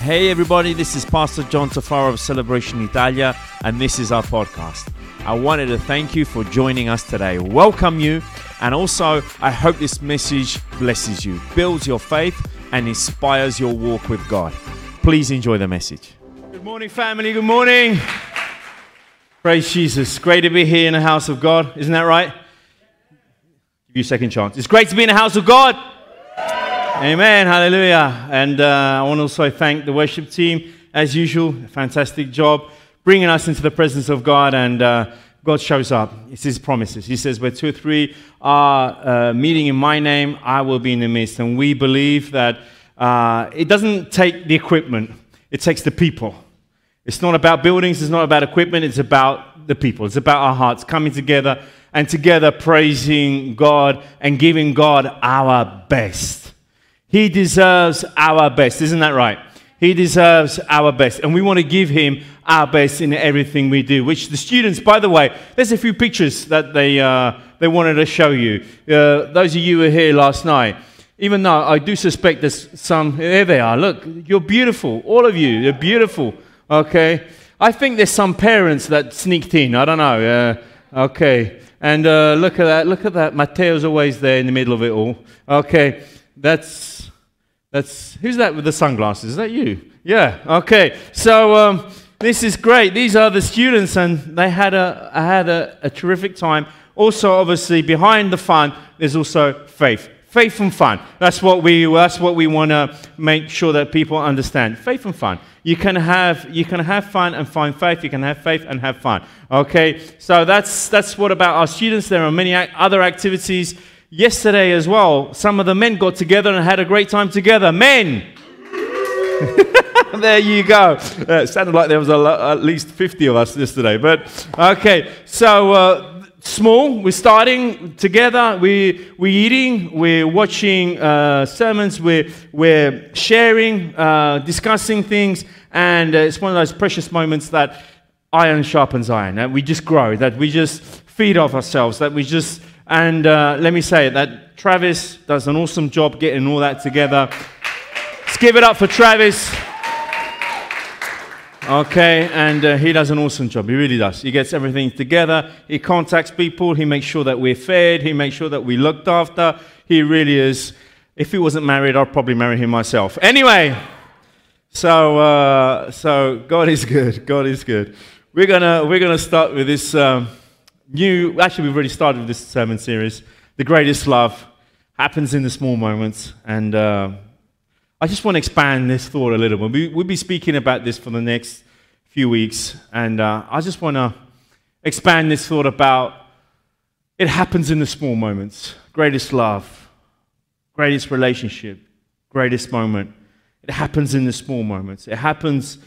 Hey, everybody, this is Pastor John Tafaro of Celebration Italia, and this is our podcast. I wanted to thank you for joining us today, welcome you, and also I hope this message blesses you, builds your faith, and inspires your walk with God. Please enjoy the message. Good morning, family. Good morning. Praise Jesus. Great to be here in the house of God. Isn't that right? Give you a second chance. It's great to be in the house of God. Amen. Hallelujah. And uh, I want to also thank the worship team, as usual. Fantastic job bringing us into the presence of God. And uh, God shows up. It's His promises. He says, Where two or three are uh, meeting in my name, I will be in the midst. And we believe that uh, it doesn't take the equipment, it takes the people. It's not about buildings, it's not about equipment, it's about the people. It's about our hearts coming together and together praising God and giving God our best. He deserves our best. Isn't that right? He deserves our best. And we want to give him our best in everything we do, which the students, by the way, there's a few pictures that they, uh, they wanted to show you. Uh, those of you who were here last night, even though I do suspect there's some, there they are. Look, you're beautiful. All of you, you're beautiful. Okay? I think there's some parents that sneaked in. I don't know. Uh, okay. And uh, look at that. Look at that. Mateo's always there in the middle of it all. Okay. That's that's who's that with the sunglasses? Is that you? Yeah. Okay. So um, this is great. These are the students, and they had a had a, a terrific time. Also, obviously, behind the fun, there's also faith. Faith and fun. That's what we. That's what we want to make sure that people understand. Faith and fun. You can have you can have fun and find faith. You can have faith and have fun. Okay. So that's that's what about our students. There are many other activities yesterday as well, some of the men got together and had a great time together. Men! there you go. Uh, it sounded like there was lo- at least 50 of us yesterday. But okay, so uh, small, we're starting together, we, we're eating, we're watching uh, sermons, we're, we're sharing, uh, discussing things, and uh, it's one of those precious moments that iron sharpens iron, that we just grow, that we just feed off ourselves, that we just and uh, let me say that Travis does an awesome job getting all that together. Let's give it up for Travis. Okay, and uh, he does an awesome job. He really does. He gets everything together. He contacts people. He makes sure that we're fed. He makes sure that we looked after. He really is. If he wasn't married, I'd probably marry him myself. Anyway, so uh, so God is good. God is good. We're gonna we're gonna start with this. Um, new, actually, we've already started this sermon series. The greatest love happens in the small moments. And uh, I just want to expand this thought a little bit. We, we'll be speaking about this for the next few weeks. And uh, I just want to expand this thought about it happens in the small moments. Greatest love, greatest relationship, greatest moment. It happens in the small moments. It happens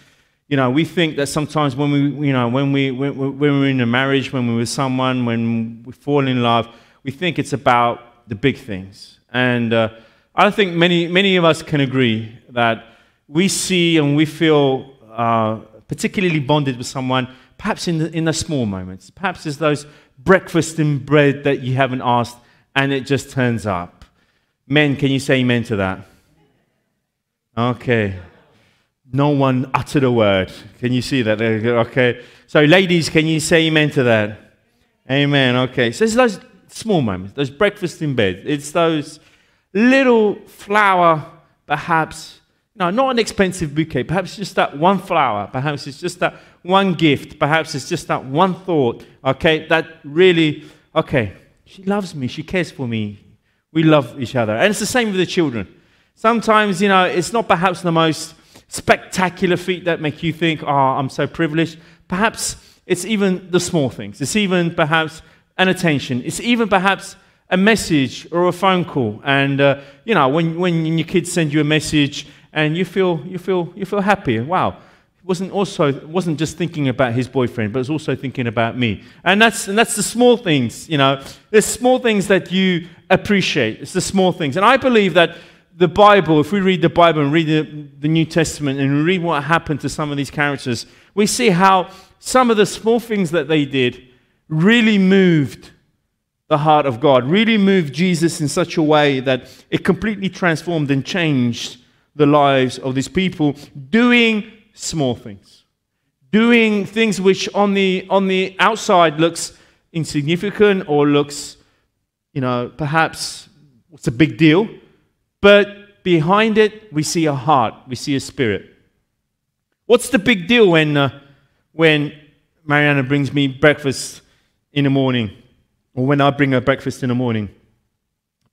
you know, we think that sometimes when we, you know, when, we, when, when we're in a marriage, when we're with someone, when we fall in love, we think it's about the big things. And uh, I think many, many of us can agree that we see and we feel uh, particularly bonded with someone, perhaps in the, in the small moments. Perhaps it's those breakfast in bread that you haven't asked and it just turns up. Men, can you say amen to that? Okay. No one uttered a word. Can you see that? Okay. So, ladies, can you say amen to that? Amen. Okay. So, it's those small moments, those breakfast in bed. It's those little flower, perhaps, no, not an expensive bouquet. Perhaps just that one flower. Perhaps it's just that one gift. Perhaps it's just that one thought. Okay. That really, okay, she loves me. She cares for me. We love each other. And it's the same with the children. Sometimes, you know, it's not perhaps the most spectacular feat that make you think, oh, I'm so privileged. Perhaps it's even the small things. It's even perhaps an attention. It's even perhaps a message or a phone call. And, uh, you know, when, when your kids send you a message and you feel, you feel, you feel happy. Wow. Wasn't also wasn't just thinking about his boyfriend, but was also thinking about me. And that's, and that's the small things, you know. There's small things that you appreciate. It's the small things. And I believe that the Bible, if we read the Bible and read the, the New Testament and read what happened to some of these characters, we see how some of the small things that they did really moved the heart of God, really moved Jesus in such a way that it completely transformed and changed the lives of these people doing small things. Doing things which on the, on the outside looks insignificant or looks, you know, perhaps it's a big deal. But behind it, we see a heart, we see a spirit. What's the big deal when, uh, when Mariana brings me breakfast in the morning, or when I bring her breakfast in the morning?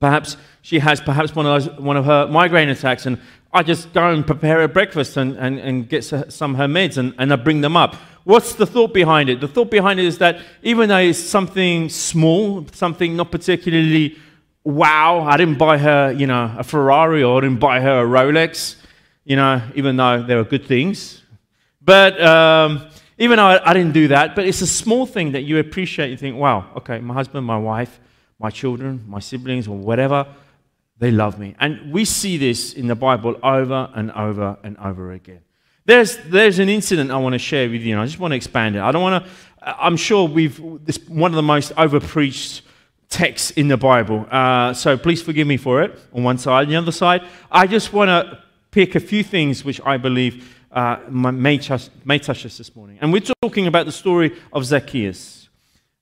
Perhaps she has perhaps one of, those, one of her migraine attacks, and I just go and prepare her breakfast and, and, and get some of her meds and, and I bring them up. What's the thought behind it? The thought behind it is that even though it's something small, something not particularly wow, I didn't buy her, you know, a Ferrari or I didn't buy her a Rolex, you know, even though they were good things. But um, even though I, I didn't do that, but it's a small thing that you appreciate. You think, wow, okay, my husband, my wife, my children, my siblings, or whatever, they love me. And we see this in the Bible over and over and over again. There's, there's an incident I want to share with you, and I just want to expand it. I don't want to, I'm sure we've, this one of the most overpreached texts in the Bible. Uh, so please forgive me for it on one side. On the other side, I just want to pick a few things which I believe uh, may, touch, may touch us this morning. And we're talking about the story of Zacchaeus.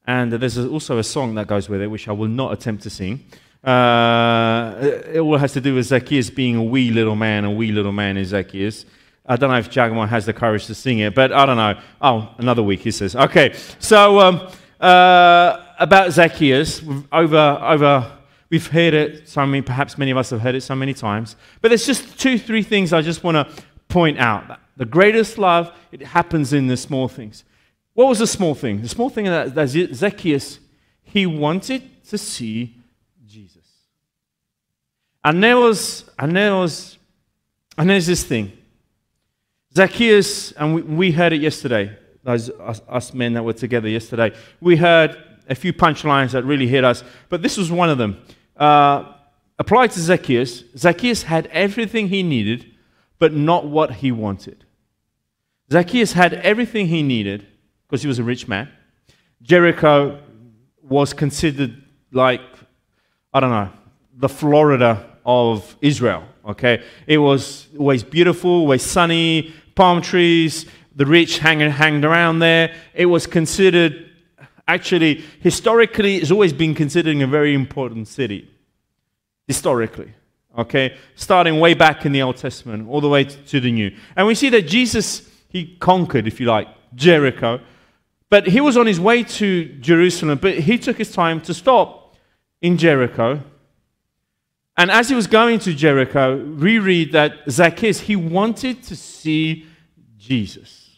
And there's also a song that goes with it, which I will not attempt to sing. Uh, it all has to do with Zacchaeus being a wee little man. A wee little man is Zacchaeus. I don't know if Jagmar has the courage to sing it, but I don't know. Oh, another week, he says. Okay, so um, uh, about Zacchaeus, over, over, we've heard it so many, perhaps many of us have heard it so many times, but there's just two, three things I just want to point out. The greatest love, it happens in the small things. What was the small thing? The small thing that, that Zacchaeus, he wanted to see Jesus. and there was, and there was, and there's this thing. Zacchaeus, and we, we heard it yesterday, those us, us, men that were together yesterday. We heard a few punchlines that really hit us, but this was one of them. Uh, applied to Zacchaeus, Zacchaeus had everything he needed, but not what he wanted. Zacchaeus had everything he needed because he was a rich man. Jericho was considered like, I don't know, the Florida of Israel. Okay, it was always beautiful, always sunny, palm trees, the rich hanging hanged around there. It was considered, actually, historically, it's always been considered a very important city. Historically, okay, starting way back in the Old Testament, all the way to the New, and we see that Jesus he conquered, if you like, Jericho. But he was on his way to Jerusalem, but he took his time to stop in Jericho and as he was going to Jericho, we read that Zacchaeus, he wanted to see Jesus.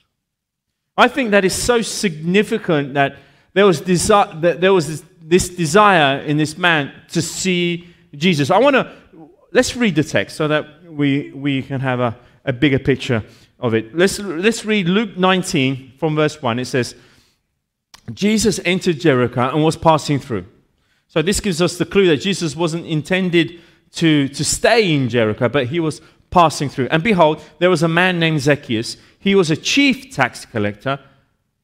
I think that is so significant that there was, there was this, this desire in this man to see Jesus. I want to, let's read the text so that we, we can have a, a bigger picture of it. Let's, let's read Luke 19 from verse 1. It says, Jesus entered Jericho and was passing through. So this gives us the clue that Jesus wasn't intended to, to stay in Jericho, but he was passing through. And behold, there was a man named Zacchaeus. He was a chief tax collector.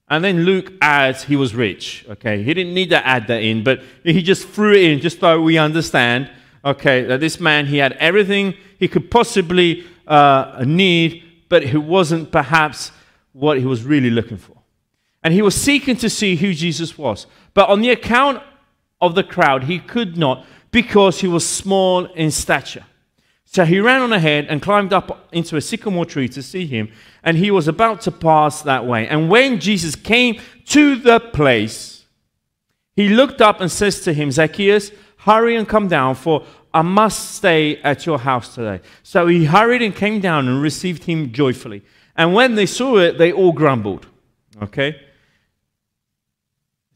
And then Luke adds he was rich. Okay, he didn't need to add that in, but he just threw it in just so we understand. Okay, that this man he had everything he could possibly uh, need, but it wasn't perhaps what he was really looking for. And he was seeking to see who Jesus was. But on the account of the crowd, he could not because he was small in stature. So he ran on ahead and climbed up into a sycamore tree to see him, and he was about to pass that way. And when Jesus came to the place, he looked up and says to him, Zacchaeus, hurry and come down, for I must stay at your house today. So he hurried and came down and received him joyfully. And when they saw it, they all grumbled. Okay?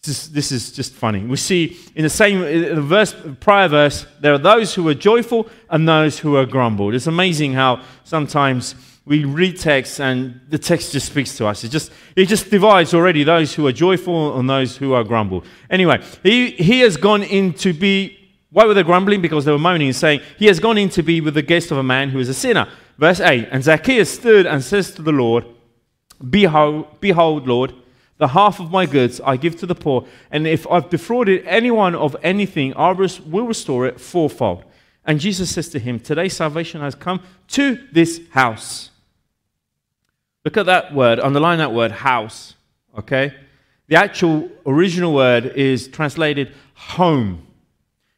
This is, this is just funny. We see in the same in the verse, prior verse, there are those who are joyful and those who are grumbled. It's amazing how sometimes we read text and the text just speaks to us. It just, it just divides already those who are joyful and those who are grumbled. Anyway, he, he has gone in to be, why were they grumbling? Because they were moaning and saying, he has gone in to be with the guest of a man who is a sinner. Verse 8, and Zacchaeus stood and says to the Lord, Behold, behold, Lord, the half of my goods I give to the poor, and if I've defrauded anyone of anything, I will restore it fourfold. And Jesus says to him, Today salvation has come to this house. Look at that word, underline that word, house. Okay? The actual original word is translated home.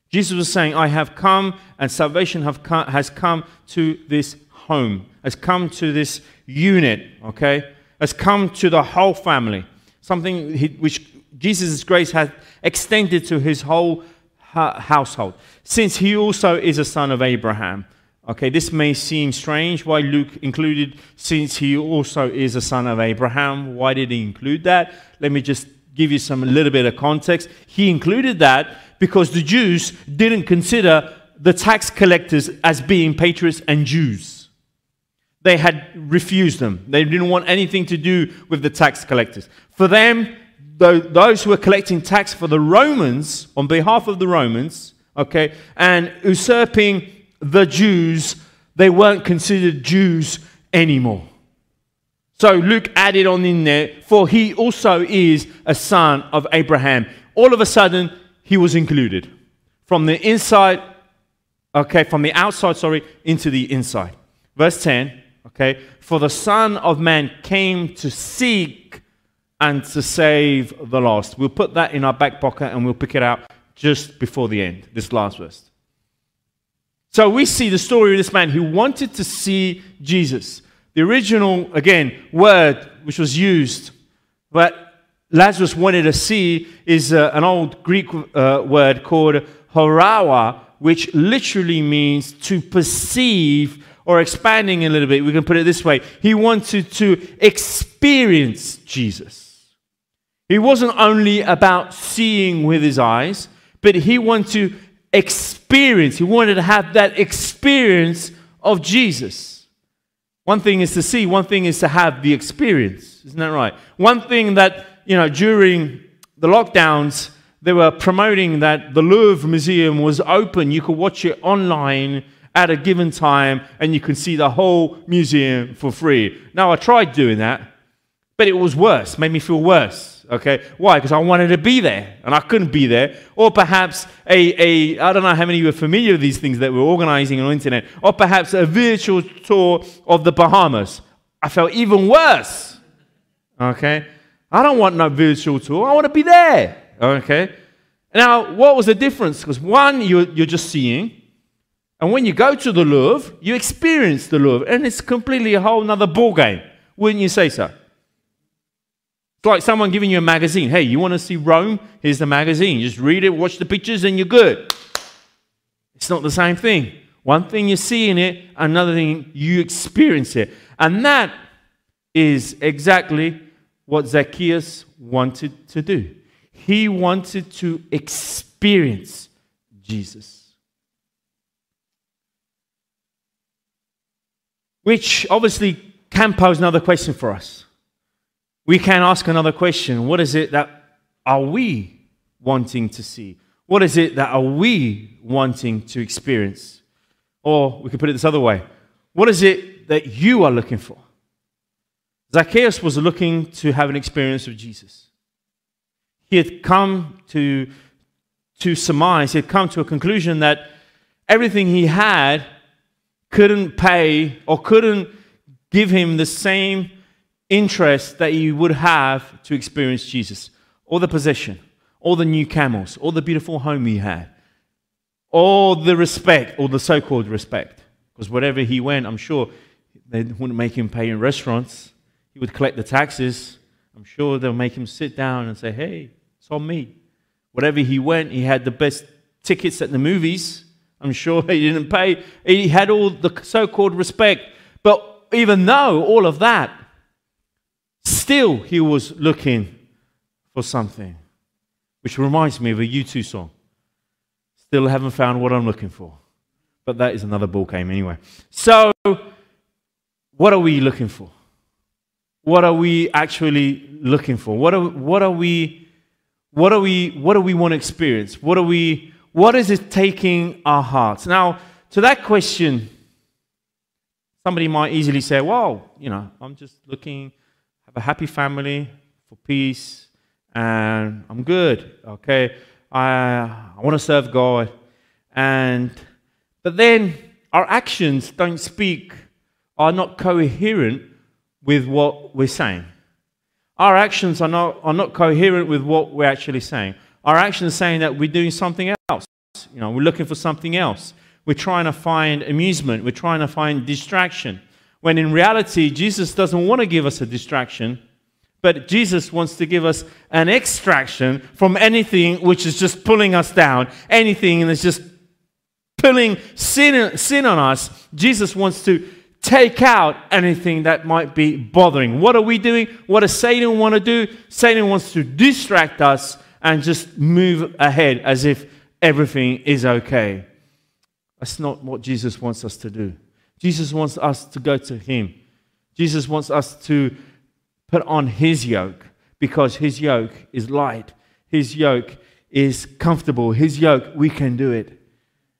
Jesus was saying, I have come and salvation come, has come to this home, has come to this unit, okay? Has come to the whole family. Something he, which Jesus' grace had extended to his whole ha- household, since he also is a son of Abraham. Okay, this may seem strange why Luke included, since he also is a son of Abraham. Why did he include that? Let me just give you some a little bit of context. He included that because the Jews didn't consider the tax collectors as being patriots and Jews. They had refused them. They didn't want anything to do with the tax collectors. For them, those who were collecting tax for the Romans, on behalf of the Romans, okay, and usurping the Jews, they weren't considered Jews anymore. So Luke added on in there, for he also is a son of Abraham. All of a sudden, he was included. From the inside, okay, from the outside, sorry, into the inside. Verse 10, okay, for the Son of Man came to seek and to save the lost. We'll put that in our back pocket and we'll pick it out just before the end, this last verse. So we see the story of this man who wanted to see Jesus. The original, again, word which was used, but Lazarus wanted to see is uh, an old Greek uh, word called horao, which literally means to perceive or expanding a little bit. We can put it this way he wanted to experience Jesus. He wasn't only about seeing with his eyes, but he wanted to experience, he wanted to have that experience of Jesus. One thing is to see, one thing is to have the experience. Isn't that right? One thing that you know, during the lockdowns, they were promoting that the Louvre Museum was open. You could watch it online at a given time and you can see the whole museum for free. Now, I tried doing that, but it was worse, made me feel worse. Okay, why? Because I wanted to be there and I couldn't be there. Or perhaps a, a I don't know how many of you are familiar with these things that we're organizing on the internet, or perhaps a virtual tour of the Bahamas. I felt even worse. Okay, I don't want no virtual tour. I want to be there. Okay? Now, what was the difference? Because one, you're, you're just seeing. And when you go to the Louvre, you experience the Louvre. And it's completely a whole other ball game. Wouldn't you say so? It's like someone giving you a magazine. Hey, you want to see Rome? Here's the magazine. Just read it, watch the pictures, and you're good. It's not the same thing. One thing you see in it, another thing you experience it. And that is exactly what Zacchaeus wanted to do. He wanted to experience Jesus. Which obviously can pose another question for us. We can ask another question What is it that are we wanting to see? What is it that are we wanting to experience? Or we could put it this other way What is it that you are looking for? Zacchaeus was looking to have an experience with Jesus. He had come to, to surmise, he had come to a conclusion that everything he had couldn't pay or couldn't give him the same interest that he would have to experience Jesus. All the possession, all the new camels, all the beautiful home he had, all the respect, all the so called respect. Because wherever he went, I'm sure they wouldn't make him pay in restaurants he would collect the taxes. I'm sure they'll make him sit down and say, hey, it's on me. Whatever he went, he had the best tickets at the movies. I'm sure he didn't pay. He had all the so called respect. But even though all of that, still he was looking for something. Which reminds me of a U2 song. Still haven't found what I'm looking for. But that is another ball game anyway. So, what are we looking for? what are we actually looking for? What are, what are we what are we what do we want to experience? What are we what is it taking our hearts? Now, to that question, somebody might easily say, well, you know, I'm just looking, have a happy family for peace, and I'm good. Okay. I I want to serve God. And But then our actions don't speak, are not coherent with what we're saying. Our actions are not, are not coherent with what we're actually saying. Our actions saying that we're doing something else. You know, we're looking for something else. We're trying to find amusement. We're trying to find distraction. When in reality, Jesus doesn't want to give us a distraction, but Jesus wants to give us an extraction from anything which is just pulling us down, anything that's just pulling sin, sin on us. Jesus wants to take out anything that might be bothering. What are we doing? What does Satan want to do? Satan wants to distract us and just move ahead as if everything is okay. That's not what Jesus wants us to do. Jesus wants us to go to Him. Jesus wants us to put on His yoke because His yoke is light. His yoke is comfortable. His yoke, we can do it.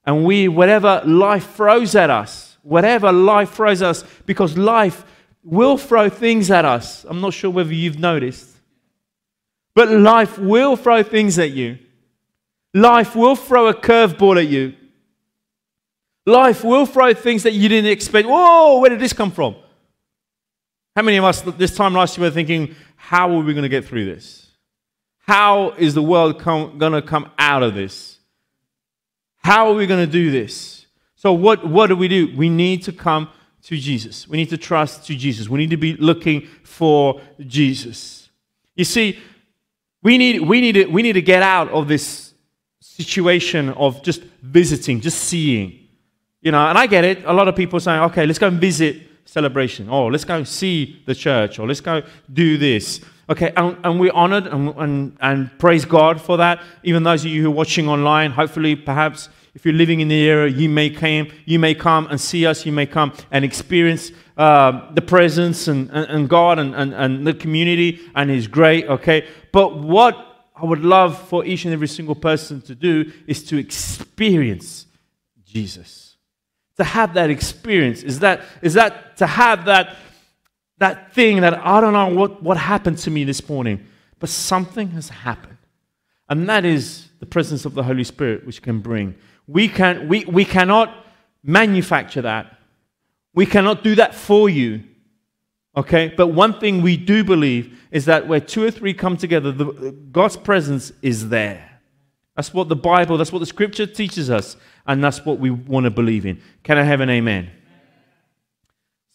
And we, whatever life throws at us, whatever life throws us, because life will throw things at us. I'm not sure whether you've noticed. But life will throw things at you. Life will throw a curveball at you. Life will throw things that you didn't expect. Whoa, where did this come from? How many of us this time last year were thinking, how are we going to get through this? How is the world going to come out of this? How are we going to do this? So, what, what do we do? We need to come to Jesus. We need to trust to Jesus. We need to be looking for Jesus. You see, we need, we need, to, we need to get out of this situation of just visiting, just seeing. You know, and I get it. A lot of people saying, okay, let's go and visit celebration. Oh, let's go see the church. Or let's go do this. Okay, and, and we're honored and, and, and praise God for that. Even those of you who are watching online, hopefully, perhaps if you're living in the area, you may come, you may come and see us. You may come and experience uh, the presence and, and, and God and, and, and the community, and it's great. Okay, but what I would love for each and every single person to do is to experience Jesus. To have that experience is that is that to have that that thing that I don't know what, what happened to me this morning, but something has happened. And that is the presence of the Holy Spirit, which can bring. We, can, we, we cannot manufacture that. We cannot do that for you. Okay? But one thing we do believe is that where two or three come together, the, God's presence is there. That's what the Bible, that's what the scripture teaches us, and that's what we want to believe in. Can I have an amen?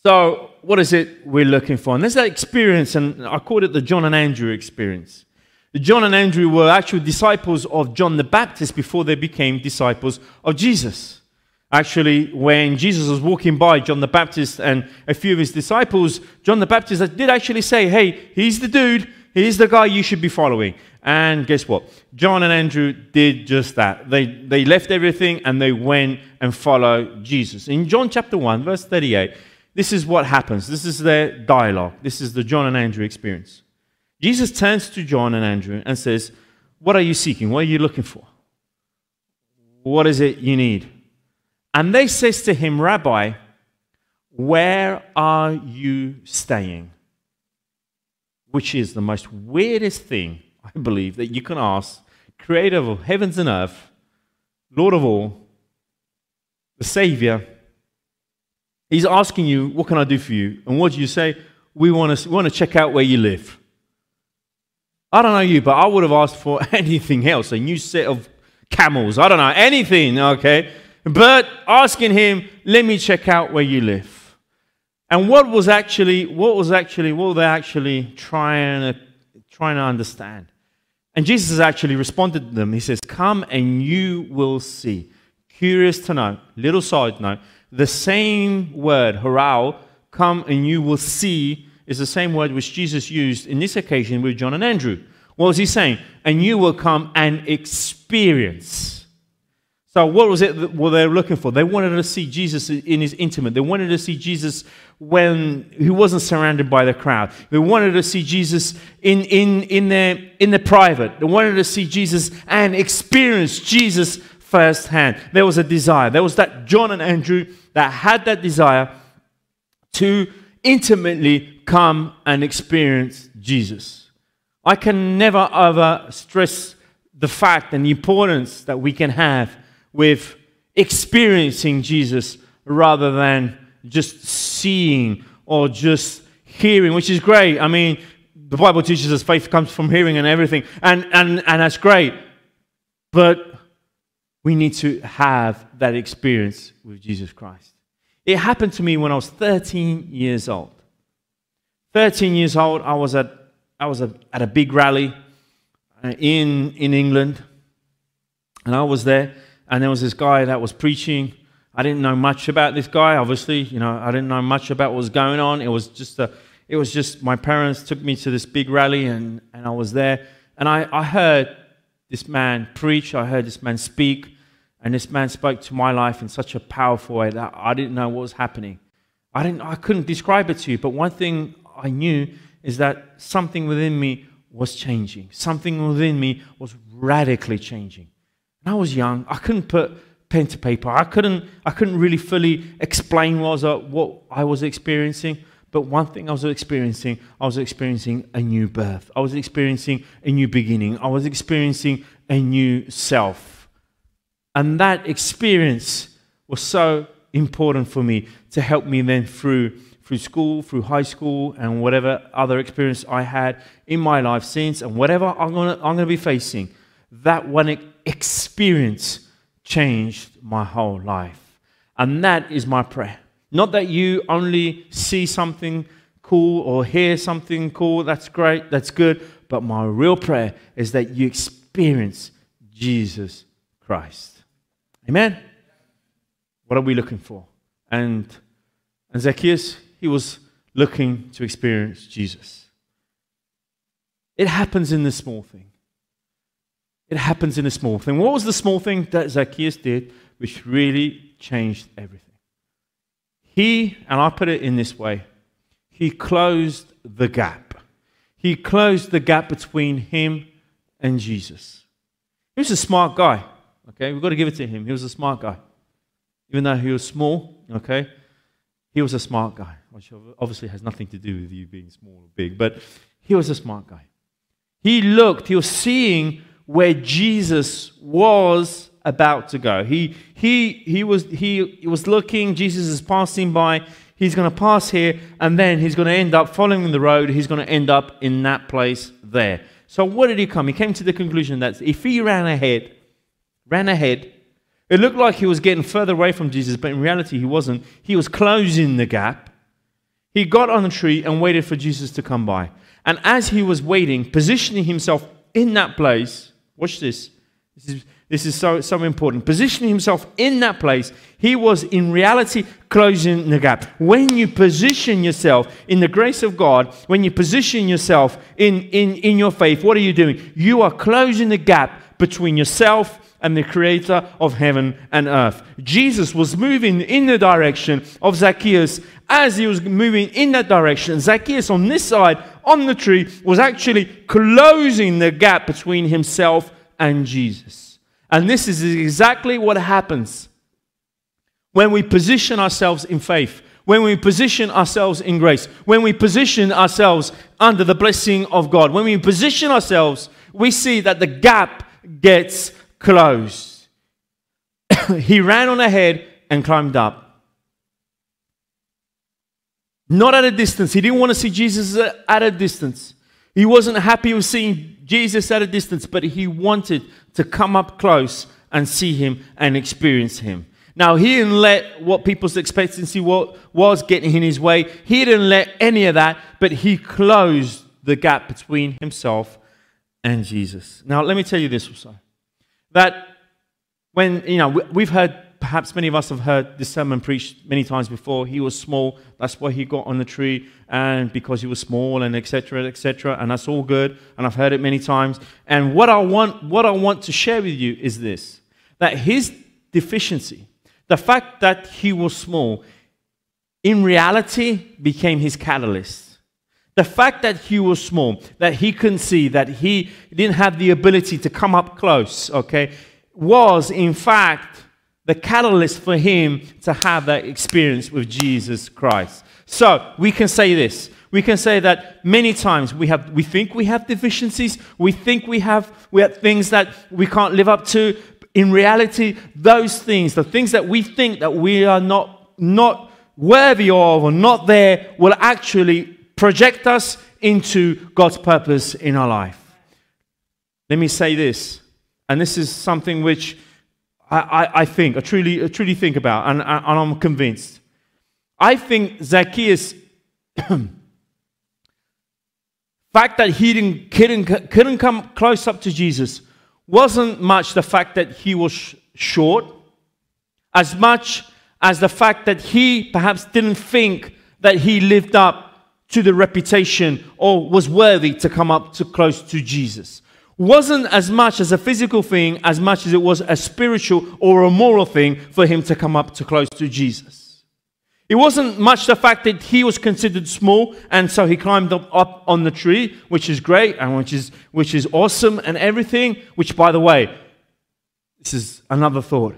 So, what is it we're looking for? And there's that experience, and I called it the John and Andrew experience. The John and Andrew were actual disciples of John the Baptist before they became disciples of Jesus. Actually, when Jesus was walking by John the Baptist and a few of his disciples, John the Baptist did actually say, Hey, he's the dude, he's the guy you should be following. And guess what? John and Andrew did just that. They, they left everything and they went and followed Jesus. In John chapter 1, verse 38, this is what happens. This is their dialogue. This is the John and Andrew experience. Jesus turns to John and Andrew and says, What are you seeking? What are you looking for? What is it you need? And they says to him, Rabbi, where are you staying? Which is the most weirdest thing, I believe, that you can ask, creator of heavens and earth, Lord of all, the Savior He's asking you, What can I do for you? And what do you say? We want to, we want to check out where you live. I don't know you, but I would have asked for anything else a new set of camels. I don't know, anything, okay? But asking him, Let me check out where you live. And what was actually, what was actually, what were they actually trying to, trying to understand? And Jesus actually responded to them. He says, Come and you will see. Curious to know, little side note, the same word, haral, come and you will see, is the same word which Jesus used in this occasion with John and Andrew. What was he saying? And you will come and experience. So, what was it that they were looking for? They wanted to see Jesus in his intimate. They wanted to see Jesus when he wasn't surrounded by the crowd. They wanted to see Jesus in, in, in, the, in the private. They wanted to see Jesus and experience Jesus firsthand. There was a desire. There was that John and Andrew that had that desire to intimately come and experience Jesus. I can never ever stress the fact and the importance that we can have with experiencing Jesus rather than just seeing or just hearing, which is great. I mean, the Bible teaches us faith comes from hearing and everything, and, and, and that's great. But we need to have that experience with Jesus Christ. It happened to me when I was 13 years old. 13 years old, I was at, I was at a big rally uh, in, in England, and I was there, and there was this guy that was preaching. I didn't know much about this guy, obviously. You know, I didn't know much about what was going on. It was just a, it was just my parents took me to this big rally, and, and I was there, and I, I heard this man preach. I heard this man speak, and this man spoke to my life in such a powerful way that I didn't know what was happening. I didn't, I couldn't describe it to you, but one thing I knew is that something within me was changing. Something within me was radically changing. And I was young. I couldn't put pen to paper. I couldn't, I couldn't really fully explain what, was, uh, what I was experiencing. But one thing I was experiencing, I was experiencing a new birth. I was experiencing a new beginning. I was experiencing a new self. And that experience was so important for me to help me then through through school, through high school, and whatever other experience I had in my life since, and whatever I'm gonna, I'm gonna be facing, that one experience changed my whole life. And that is my prayer. Not that you only see something cool or hear something cool, that's great, that's good, but my real prayer is that you experience Jesus Christ. Amen? What are we looking for? And, and Zacchaeus, he was looking to experience Jesus. It happens in the small thing. It happens in a small thing. What was the small thing that Zacchaeus did which really changed everything? He, and I put it in this way, he closed the gap. He closed the gap between him and Jesus. He was a smart guy, okay? We've got to give it to him. He was a smart guy. Even though he was small, okay? He was a smart guy, which obviously has nothing to do with you being small or big, but he was a smart guy. He looked, he was seeing where Jesus was about to go. He, he, he, was, he, was looking, Jesus is passing by. He's going to pass here, and then he's going to end up following the road. He's going to end up in that place there. So, what did he come? He came to the conclusion that if he ran ahead, ran ahead, it looked like he was getting further away from Jesus, but in reality, he wasn't. He was closing the gap. He got on the tree and waited for Jesus to come by. And as he was waiting, positioning himself in that place, watch this. This is, this is so, so important. Positioning himself in that place, he was in reality closing the gap. When you position yourself in the grace of God, when you position yourself in, in, in your faith, what are you doing? You are closing the gap between yourself and the creator of heaven and earth. Jesus was moving in the direction of Zacchaeus. As he was moving in that direction, Zacchaeus on this side, on the tree, was actually closing the gap between himself and Jesus. And this is exactly what happens when we position ourselves in faith when we position ourselves in grace, when we position ourselves under the blessing of God, when we position ourselves, we see that the gap gets closed. he ran on ahead and climbed up. Not at a distance. He didn't want to see Jesus at a distance. He wasn't happy with seeing Jesus at a distance, but he wanted to come up close and see him and experience him. Now, he didn't let what people's expectancy was getting in his way. He didn't let any of that, but he closed the gap between himself and Jesus. Now, let me tell you this also that when, you know, we've heard, perhaps many of us have heard this sermon preached many times before. He was small, that's why he got on the tree, and because he was small, and etc., etc., and that's all good, and I've heard it many times. And what I want, what I want to share with you is this that his deficiency, the fact that he was small, in reality became his catalyst. The fact that he was small, that he couldn't see, that he didn't have the ability to come up close, okay, was in fact the catalyst for him to have that experience with Jesus Christ. So we can say this. We can say that many times we, have, we think we have deficiencies, we think we have, we have things that we can't live up to, in reality, those things, the things that we think that we are not, not worthy of or not there, will actually project us into God's purpose in our life. Let me say this, and this is something which I, I, I think, I truly, I truly think about, and, and I'm convinced. I think Zacchaeus, fact that he didn't, couldn't, couldn't come close up to Jesus wasn't much the fact that he was short, as much as the fact that he perhaps didn't think that he lived up to the reputation or was worthy to come up to close to Jesus. Wasn't as much as a physical thing as much as it was a spiritual or a moral thing for him to come up to close to Jesus. It wasn't much the fact that he was considered small and so he climbed up, up on the tree, which is great and which is, which is awesome and everything, which by the way, this is another thought.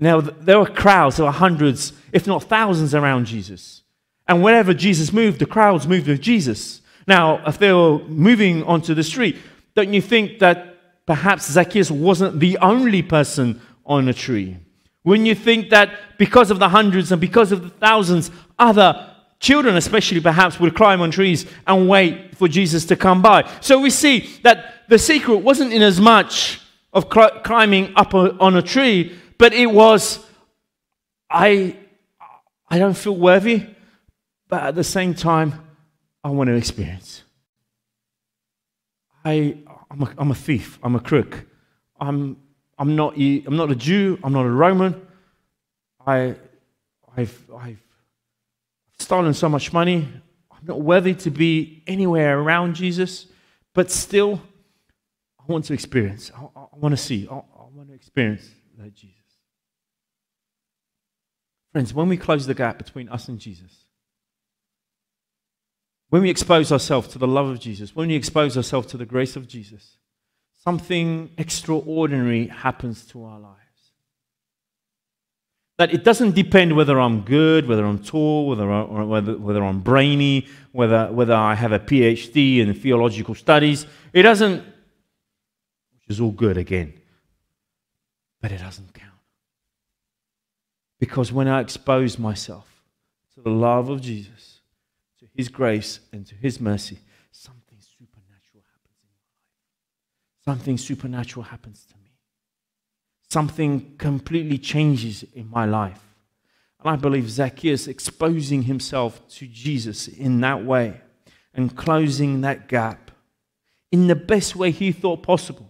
Now, there were crowds, there were hundreds, if not thousands, around Jesus. And wherever Jesus moved, the crowds moved with Jesus. Now, if they were moving onto the street, don't you think that perhaps Zacchaeus wasn't the only person on a tree? When you think that because of the hundreds and because of the thousands, other children, especially perhaps, would climb on trees and wait for Jesus to come by. So we see that the secret wasn't in as much of climbing up on a tree, but it was, I, I don't feel worthy, but at the same time, I want to experience. I, I'm, a, I'm a thief. I'm a crook. I'm, I'm, not, I'm not a Jew. I'm not a Roman. I, I've, I've stolen so much money. I'm not worthy to be anywhere around Jesus, but still, I want to experience. I, I want to see. I, I want to experience that Jesus. Friends, when we close the gap between us and Jesus, when we expose ourselves to the love of Jesus, when we expose ourselves to the grace of Jesus, something extraordinary happens to our lives. That it doesn't depend whether I'm good, whether I'm tall, whether, I, whether, whether I'm brainy, whether, whether I have a PhD in theological studies. It doesn't, which is all good again, but it doesn't count. Because when I expose myself to the love of Jesus, his grace, and to his mercy, something supernatural happens in my life. Something supernatural happens to me. Something completely changes in my life. And I believe Zacchaeus exposing himself to Jesus in that way and closing that gap in the best way he thought possible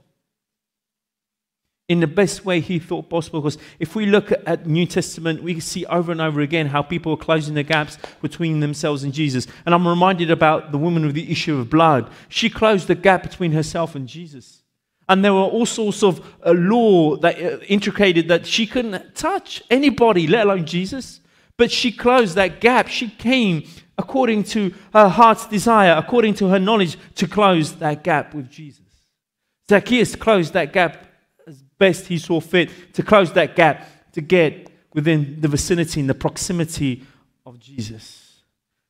in the best way he thought possible. Because if we look at New Testament, we see over and over again how people are closing the gaps between themselves and Jesus. And I'm reminded about the woman with the issue of blood. She closed the gap between herself and Jesus. And there were all sorts of uh, law that uh, intricated that she couldn't touch anybody, let alone Jesus. But she closed that gap. She came according to her heart's desire, according to her knowledge, to close that gap with Jesus. Zacchaeus closed that gap best he saw fit to close that gap, to get within the vicinity and the proximity of Jesus.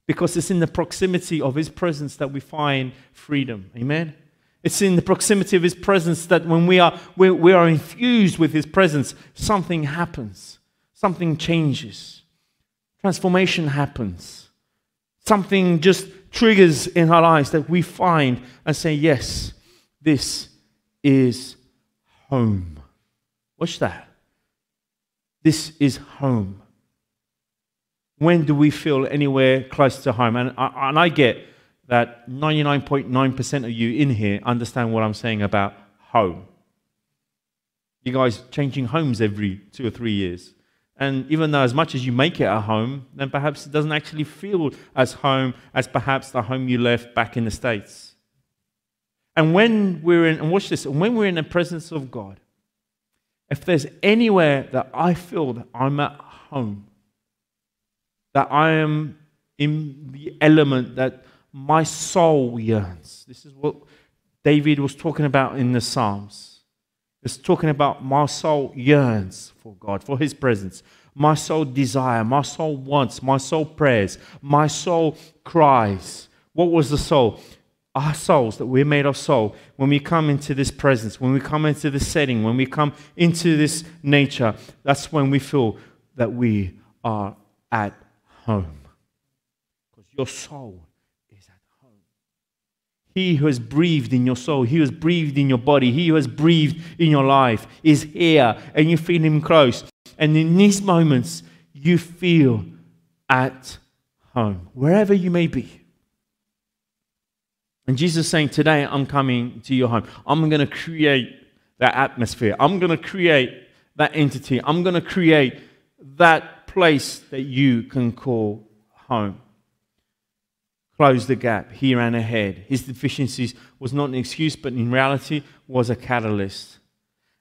Because it's in the proximity of his presence that we find freedom. Amen? It's in the proximity of his presence that when we are, we, we are infused with his presence, something happens, something changes, transformation happens, something just triggers in our lives that we find and say, Yes, this is home. Watch that. This is home. When do we feel anywhere close to home? And I, and I get that 99.9% of you in here understand what I'm saying about home. You guys changing homes every two or three years. And even though, as much as you make it a home, then perhaps it doesn't actually feel as home as perhaps the home you left back in the States. And when we're in, and watch this, and when we're in the presence of God, if there's anywhere that I feel that I'm at home, that I am in the element that my soul yearns, this is what David was talking about in the Psalms. It's talking about my soul yearns for God, for His presence. My soul desire, my soul wants, my soul prays, my soul cries. What was the soul? Our souls, that we're made of soul, when we come into this presence, when we come into this setting, when we come into this nature, that's when we feel that we are at home. Because your soul is at home. He who has breathed in your soul, he who has breathed in your body, he who has breathed in your life is here, and you feel him close. And in these moments, you feel at home, wherever you may be. And Jesus is saying, Today I'm coming to your home. I'm going to create that atmosphere. I'm going to create that entity. I'm going to create that place that you can call home. Close the gap. He ran ahead. His deficiencies was not an excuse, but in reality was a catalyst.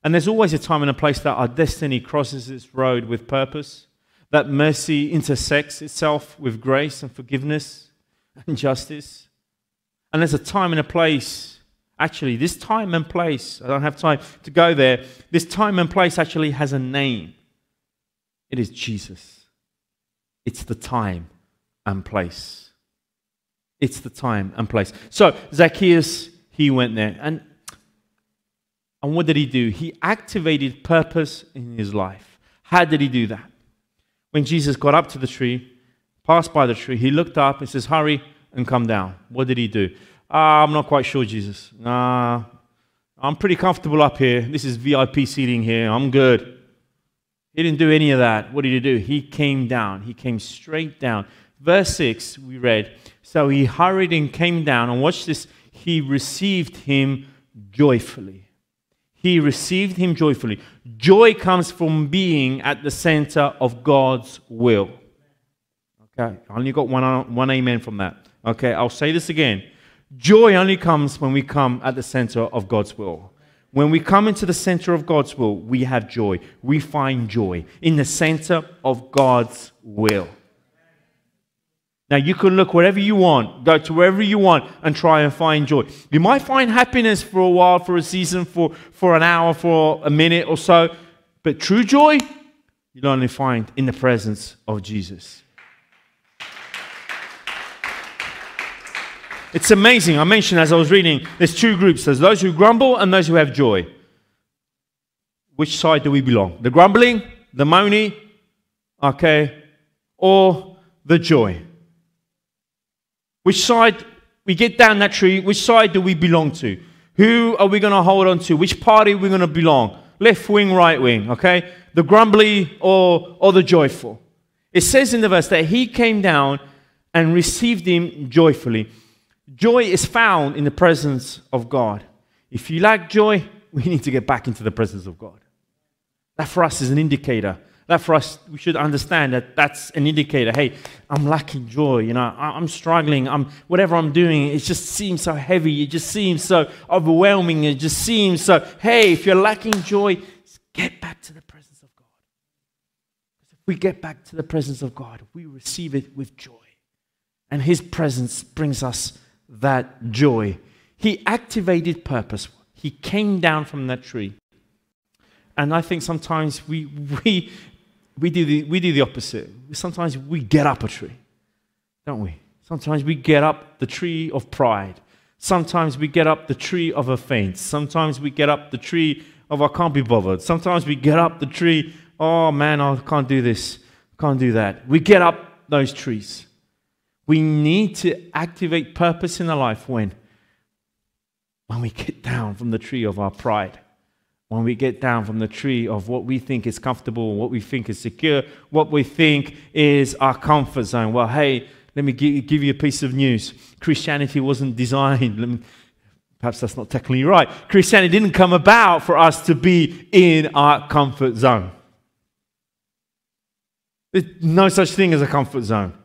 And there's always a time and a place that our destiny crosses its road with purpose, that mercy intersects itself with grace and forgiveness and justice. And there's a time and a place. Actually, this time and place, I don't have time to go there. This time and place actually has a name. It is Jesus. It's the time and place. It's the time and place. So, Zacchaeus, he went there. And, and what did he do? He activated purpose in his life. How did he do that? When Jesus got up to the tree, passed by the tree, he looked up and says, Hurry, and come down. What did he do? Uh, I'm not quite sure, Jesus. Nah, I'm pretty comfortable up here. This is VIP seating here. I'm good. He didn't do any of that. What did he do? He came down. He came straight down. Verse 6, we read So he hurried and came down, and watch this. He received him joyfully. He received him joyfully. Joy comes from being at the center of God's will. Okay, I only got one, one amen from that. Okay, I'll say this again. Joy only comes when we come at the center of God's will. When we come into the center of God's will, we have joy. We find joy in the center of God's will. Now, you can look wherever you want, go to wherever you want, and try and find joy. You might find happiness for a while, for a season, for, for an hour, for a minute or so, but true joy, you'll only find in the presence of Jesus. It's amazing. I mentioned as I was reading, there's two groups there's those who grumble and those who have joy. Which side do we belong? The grumbling, the moany, okay, or the joy? Which side, we get down that tree, which side do we belong to? Who are we going to hold on to? Which party are we going to belong? Left wing, right wing, okay? The grumbly or, or the joyful. It says in the verse that he came down and received him joyfully. Joy is found in the presence of God. If you lack joy, we need to get back into the presence of God. That for us is an indicator. That for us, we should understand that that's an indicator. Hey, I'm lacking joy. You know, I'm struggling. I'm whatever I'm doing. It just seems so heavy. It just seems so overwhelming. It just seems so. Hey, if you're lacking joy, get back to the presence of God. If we get back to the presence of God, we receive it with joy, and His presence brings us that joy. He activated purpose. He came down from that tree. And I think sometimes we, we, we, do, the, we do the opposite. Sometimes we get up a tree, don't we? Sometimes we get up the tree of pride. Sometimes we get up the tree of offense. Sometimes we get up the tree of I can't be bothered. Sometimes we get up the tree, oh man, I can't do this, can't do that. We get up those trees. We need to activate purpose in our life when? When we get down from the tree of our pride. When we get down from the tree of what we think is comfortable, what we think is secure, what we think is our comfort zone. Well, hey, let me give you a piece of news. Christianity wasn't designed, me, perhaps that's not technically right. Christianity didn't come about for us to be in our comfort zone. There's no such thing as a comfort zone.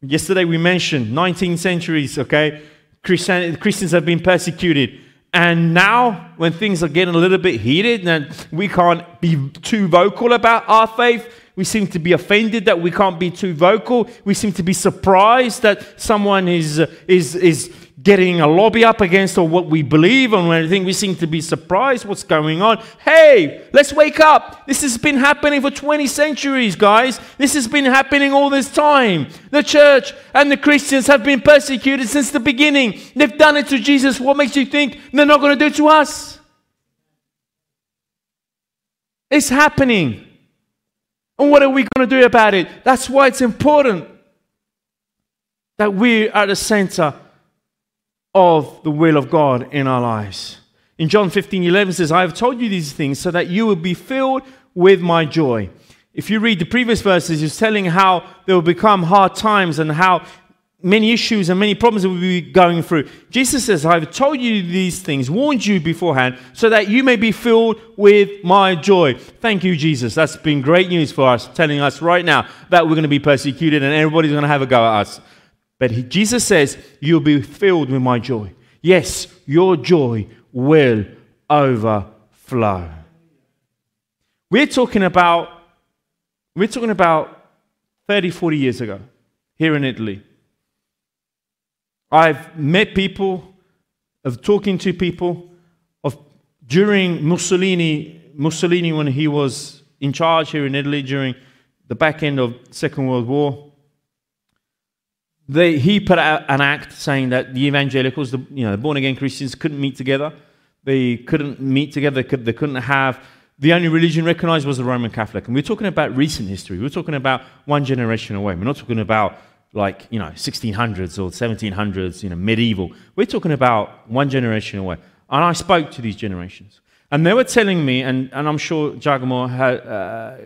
Yesterday we mentioned 19 centuries, okay? Christian, Christians have been persecuted. And now, when things are getting a little bit heated and we can't be too vocal about our faith, we seem to be offended that we can't be too vocal. We seem to be surprised that someone is, is, is getting a lobby up against or what we believe and anything. We seem to be surprised what's going on. Hey, let's wake up. This has been happening for 20 centuries, guys. This has been happening all this time. The church and the Christians have been persecuted since the beginning. They've done it to Jesus. What makes you think they're not going to do it to us? It's happening. And what are we going to do about it? That's why it's important that we are the center of the will of God in our lives. In John 15 11 says, I have told you these things so that you will be filled with my joy. If you read the previous verses, he's telling how there will become hard times and how many issues and many problems we'll be going through. Jesus says, I've told you these things, warned you beforehand, so that you may be filled with my joy. Thank you, Jesus. That's been great news for us, telling us right now that we're going to be persecuted and everybody's going to have a go at us. But he, Jesus says, You'll be filled with my joy. Yes, your joy will overflow. We're talking about, we're talking about 30, 40 years ago here in Italy. I've met people, of talking to people, of during Mussolini, Mussolini when he was in charge here in Italy during the back end of Second World War. They, he put out an act saying that the evangelicals, the, you know, the born again Christians, couldn't meet together. They couldn't meet together. They, could, they couldn't have. The only religion recognized was the Roman Catholic. And we're talking about recent history. We're talking about one generation away. We're not talking about like, you know, 1600s or 1700s, you know, medieval. We're talking about one generation away. And I spoke to these generations. And they were telling me, and, and I'm sure Giacomo had, uh,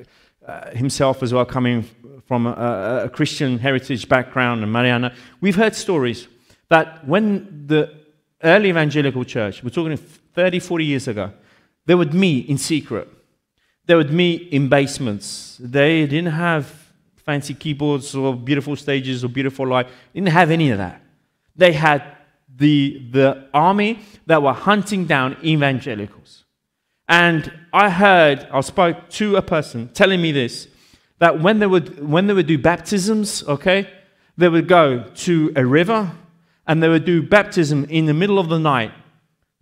uh, himself as well, coming from a, a, Christian heritage background, and Mariana, we've heard stories that when the early evangelical church, we're talking 30, 40 years ago, they would meet in secret. They would meet in basements. They didn't have fancy keyboards or beautiful stages or beautiful light. Didn't have any of that. They had the, the army that were hunting down evangelicals. And I heard, I spoke to a person telling me this, that when they would, when they would do baptisms, okay, they would go to a river and they would do baptism in the middle of the night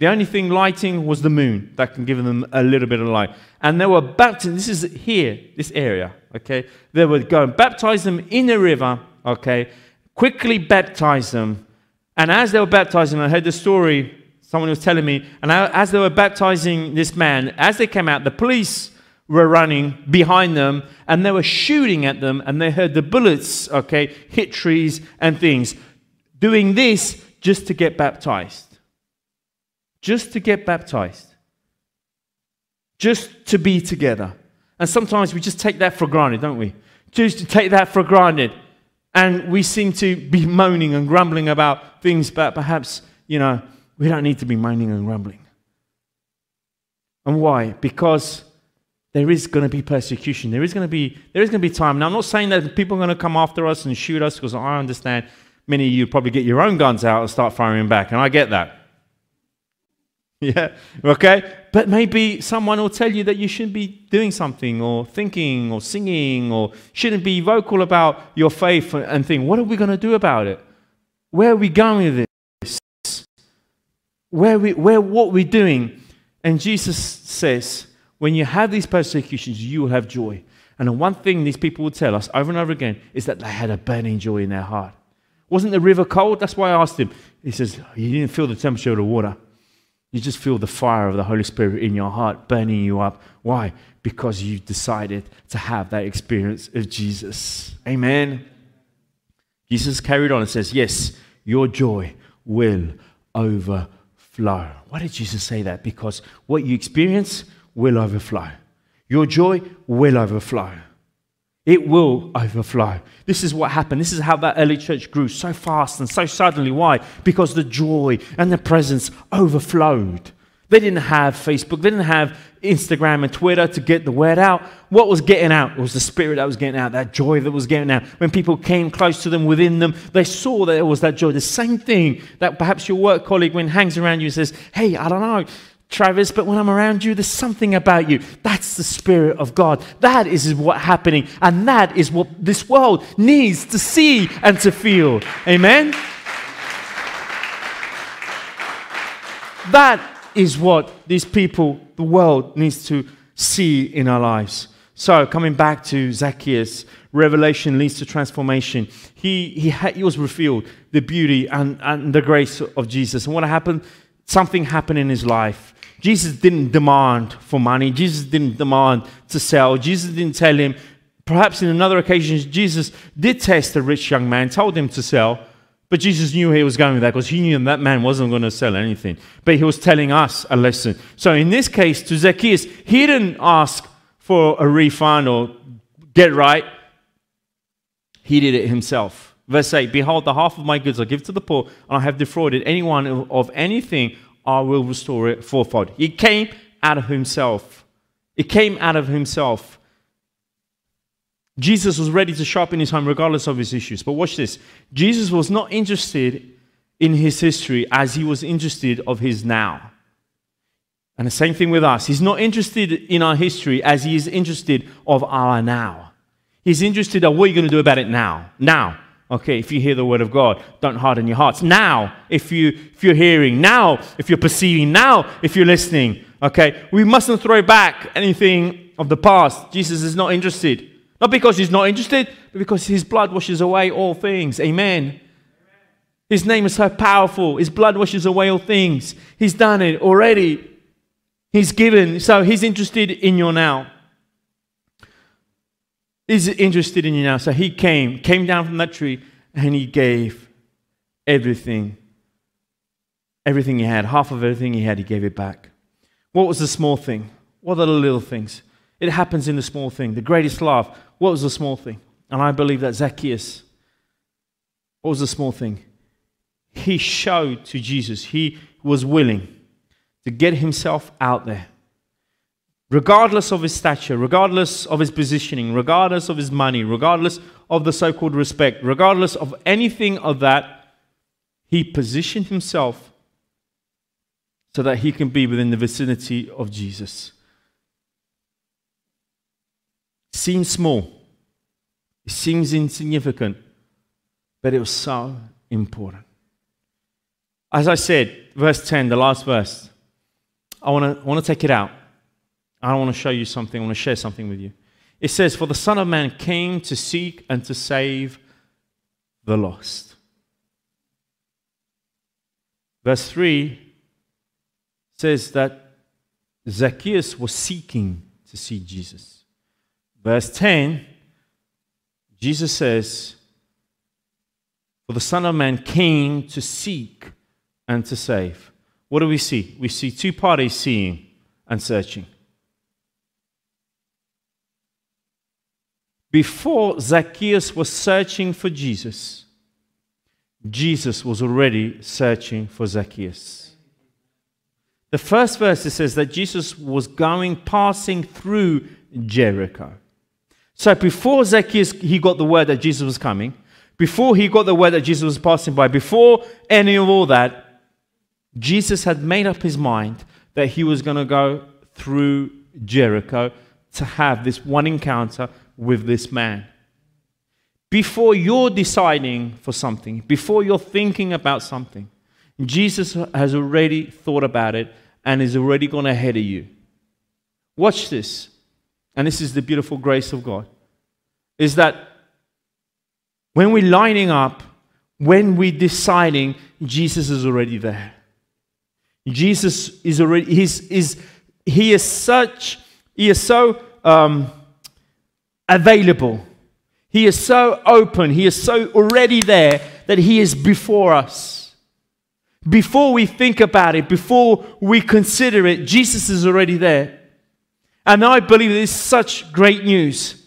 the only thing lighting was the moon that can give them a little bit of light. And they were baptized, this is here, this area, okay? They would go and baptize them in the river, okay? Quickly baptize them. And as they were baptizing, I heard the story, someone was telling me, and as they were baptizing this man, as they came out, the police were running behind them and they were shooting at them and they heard the bullets, okay, hit trees and things. Doing this just to get baptized just to get baptized, just to be together. And sometimes we just take that for granted, don't we? Just to take that for granted. And we seem to be moaning and grumbling about things, but perhaps, you know, we don't need to be moaning and grumbling. And why? Because there is going to be persecution. There is going to be, there is going to be time. Now, I'm not saying that people are going to come after us and shoot us because I understand many of you probably get your own guns out and start firing back. And I get that. Yeah, okay? But maybe someone will tell you that you shouldn't be doing something or thinking or singing or shouldn't be vocal about your faith and think, what are we going to do about it? Where are we going with this? Where, we, where what we're doing? And Jesus says, when you have these persecutions, you will have joy. And the one thing these people will tell us over and over again is that they had a burning joy in their heart. Wasn't the river cold? That's why I asked him. He says, You didn't feel the temperature of the water. You just feel the fire of the Holy Spirit in your heart burning you up. Why? Because you decided to have that experience of Jesus. Amen. Jesus carried on and says, Yes, your joy will overflow. Why did Jesus say that? Because what you experience will overflow. Your joy will overflow. It will overflow. This is what happened. This is how that early church grew so fast and so suddenly. Why? Because the joy and the presence overflowed. They didn't have Facebook, they didn't have Instagram and Twitter to get the word out. What was getting out was the spirit that was getting out, that joy that was getting out. When people came close to them, within them, they saw that there was that joy. The same thing that perhaps your work colleague, when hangs around you says, Hey, I don't know, Travis, but when I'm around you, there's something about you. That's the Spirit of God. That is what's happening. And that is what this world needs to see and to feel. Amen? That is what these people, the world, needs to see in our lives. So, coming back to Zacchaeus, revelation leads to transformation. He, he, ha- he was revealed the beauty and, and the grace of Jesus. And what happened? Something happened in his life. Jesus didn't demand for money. Jesus didn't demand to sell. Jesus didn't tell him. Perhaps in another occasion, Jesus did test a rich young man, told him to sell. But Jesus knew he was going that because he knew that man wasn't going to sell anything. But he was telling us a lesson. So in this case, to Zacchaeus, he didn't ask for a refund or get right. He did it himself. Verse 8 Behold, the half of my goods I give to the poor, and I have defrauded anyone of anything, I will restore it fourfold. He came out of himself. It came out of himself. Jesus was ready to sharpen his home regardless of his issues. But watch this Jesus was not interested in his history as he was interested of his now. And the same thing with us. He's not interested in our history as he is interested of our now. He's interested in what you're you going to do about it now? Now. Okay, if you hear the word of God, don't harden your hearts. Now, if you if you're hearing, now, if you're perceiving, now, if you're listening. Okay, we mustn't throw back anything of the past. Jesus is not interested. Not because he's not interested, but because his blood washes away all things. Amen. His name is so powerful. His blood washes away all things. He's done it already. He's given. So he's interested in your now. He's interested in you now. So he came, came down from that tree, and he gave everything. Everything he had, half of everything he had, he gave it back. What was the small thing? What are the little things? It happens in the small thing. The greatest love. What was the small thing? And I believe that Zacchaeus, what was the small thing? He showed to Jesus, he was willing to get himself out there. Regardless of his stature, regardless of his positioning, regardless of his money, regardless of the so called respect, regardless of anything of that, he positioned himself so that he can be within the vicinity of Jesus seems small, it seems insignificant, but it was so important. As I said, verse 10, the last verse, I want to want to take it out. I want to show you something, I want to share something with you. It says, For the Son of Man came to seek and to save the lost. Verse 3 says that Zacchaeus was seeking to see Jesus. Verse 10, Jesus says, For the Son of Man came to seek and to save. What do we see? We see two parties seeing and searching. Before Zacchaeus was searching for Jesus, Jesus was already searching for Zacchaeus. The first verse says that Jesus was going, passing through Jericho. So before Zacchaeus, he got the word that Jesus was coming, before he got the word that Jesus was passing by, before any of all that, Jesus had made up his mind that he was going to go through Jericho to have this one encounter with this man. Before you're deciding for something, before you're thinking about something, Jesus has already thought about it and is already gone ahead of you. Watch this. And this is the beautiful grace of God, is that when we're lining up, when we're deciding, Jesus is already there. Jesus is already, he's, he is such, he is so um, available. He is so open. He is so already there that he is before us. Before we think about it, before we consider it, Jesus is already there. And I believe this is such great news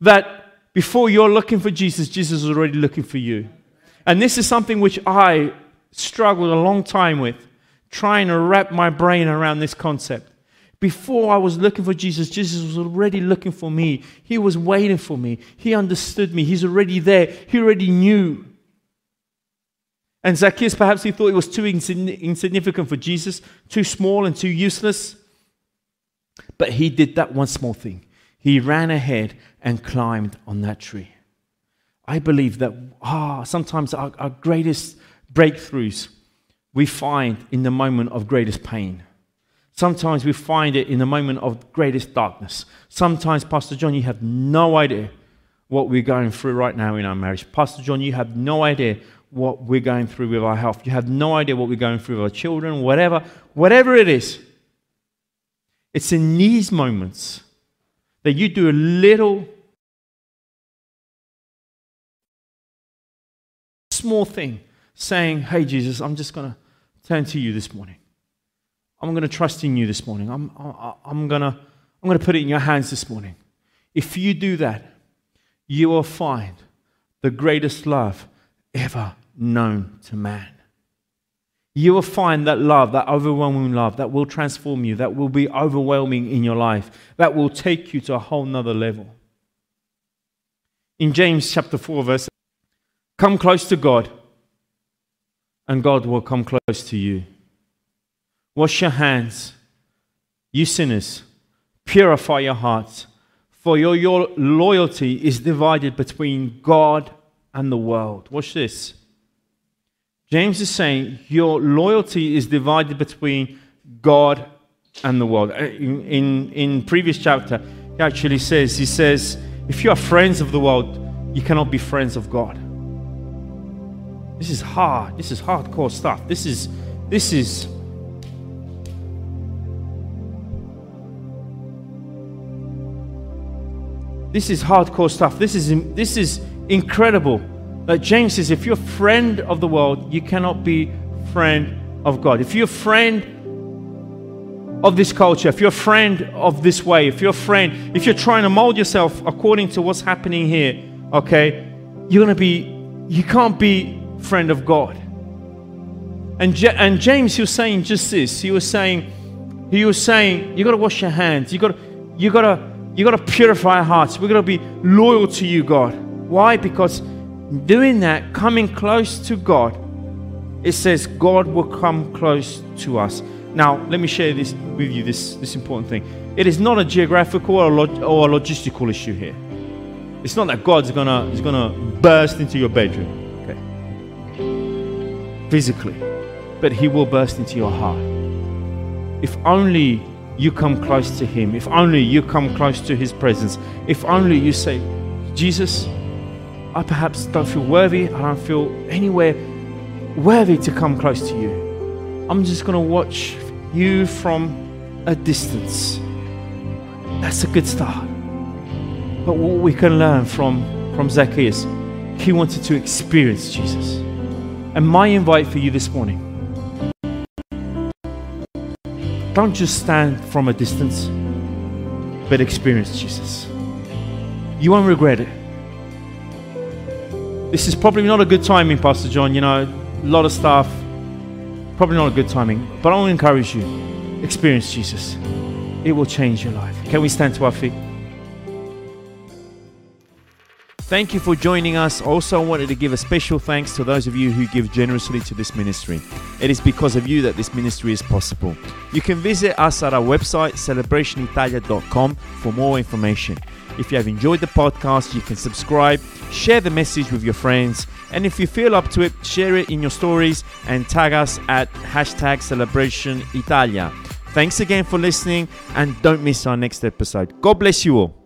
that before you're looking for Jesus, Jesus is already looking for you. And this is something which I struggled a long time with, trying to wrap my brain around this concept. Before I was looking for Jesus, Jesus was already looking for me. He was waiting for me. He understood me. He's already there. He already knew. And Zacchaeus, perhaps he thought it was too insignificant for Jesus, too small and too useless. But he did that one small thing. He ran ahead and climbed on that tree. I believe that ah, sometimes our, our greatest breakthroughs we find in the moment of greatest pain. Sometimes we find it in the moment of greatest darkness. Sometimes, Pastor John, you have no idea what we're going through right now in our marriage. Pastor John, you have no idea what we're going through with our health. You have no idea what we're going through with our children, whatever, whatever it is. It's in these moments that you do a little small thing saying, Hey, Jesus, I'm just going to turn to you this morning. I'm going to trust in you this morning. I'm, I'm, going to, I'm going to put it in your hands this morning. If you do that, you will find the greatest love ever known to man. You will find that love, that overwhelming love, that will transform you, that will be overwhelming in your life, that will take you to a whole nother level. In James chapter 4, verse Come close to God, and God will come close to you. Wash your hands, you sinners. Purify your hearts, for your, your loyalty is divided between God and the world. Watch this. James is saying your loyalty is divided between God and the world. Uh, in, in, in previous chapter, he actually says, he says, if you are friends of the world, you cannot be friends of God. This is hard. This is hardcore stuff. This is, this is, this is hardcore stuff. This is, this is incredible. Like James says, if you're a friend of the world, you cannot be friend of God. If you're a friend of this culture, if you're a friend of this way, if you're a friend, if you're trying to mold yourself according to what's happening here, okay, you're to be, you can't be friend of God. And, J- and James, he was saying just this. He was saying, he was saying, you got to wash your hands. You got to, you got to, you got to purify our hearts. We're to be loyal to you, God. Why? Because doing that, coming close to God, it says God will come close to us. Now, let me share this with you, this, this important thing. It is not a geographical or, log- or a logistical issue here. It's not that God's gonna, is gonna burst into your bedroom, okay? Physically. But He will burst into your heart. If only you come close to Him, if only you come close to His presence, if only you say, Jesus, I perhaps don't feel worthy, I don't feel anywhere worthy to come close to you. I'm just going to watch you from a distance. That's a good start. But what we can learn from, from Zacchaeus, he wanted to experience Jesus. And my invite for you this morning don't just stand from a distance, but experience Jesus. You won't regret it. This is probably not a good timing, Pastor John. You know, a lot of stuff. Probably not a good timing. But I want to encourage you experience Jesus. It will change your life. Can we stand to our feet? Thank you for joining us. Also, I wanted to give a special thanks to those of you who give generously to this ministry. It is because of you that this ministry is possible. You can visit us at our website, celebrationitalia.com, for more information. If you have enjoyed the podcast, you can subscribe, share the message with your friends, and if you feel up to it, share it in your stories and tag us at hashtag celebration Italia. Thanks again for listening and don't miss our next episode. God bless you all.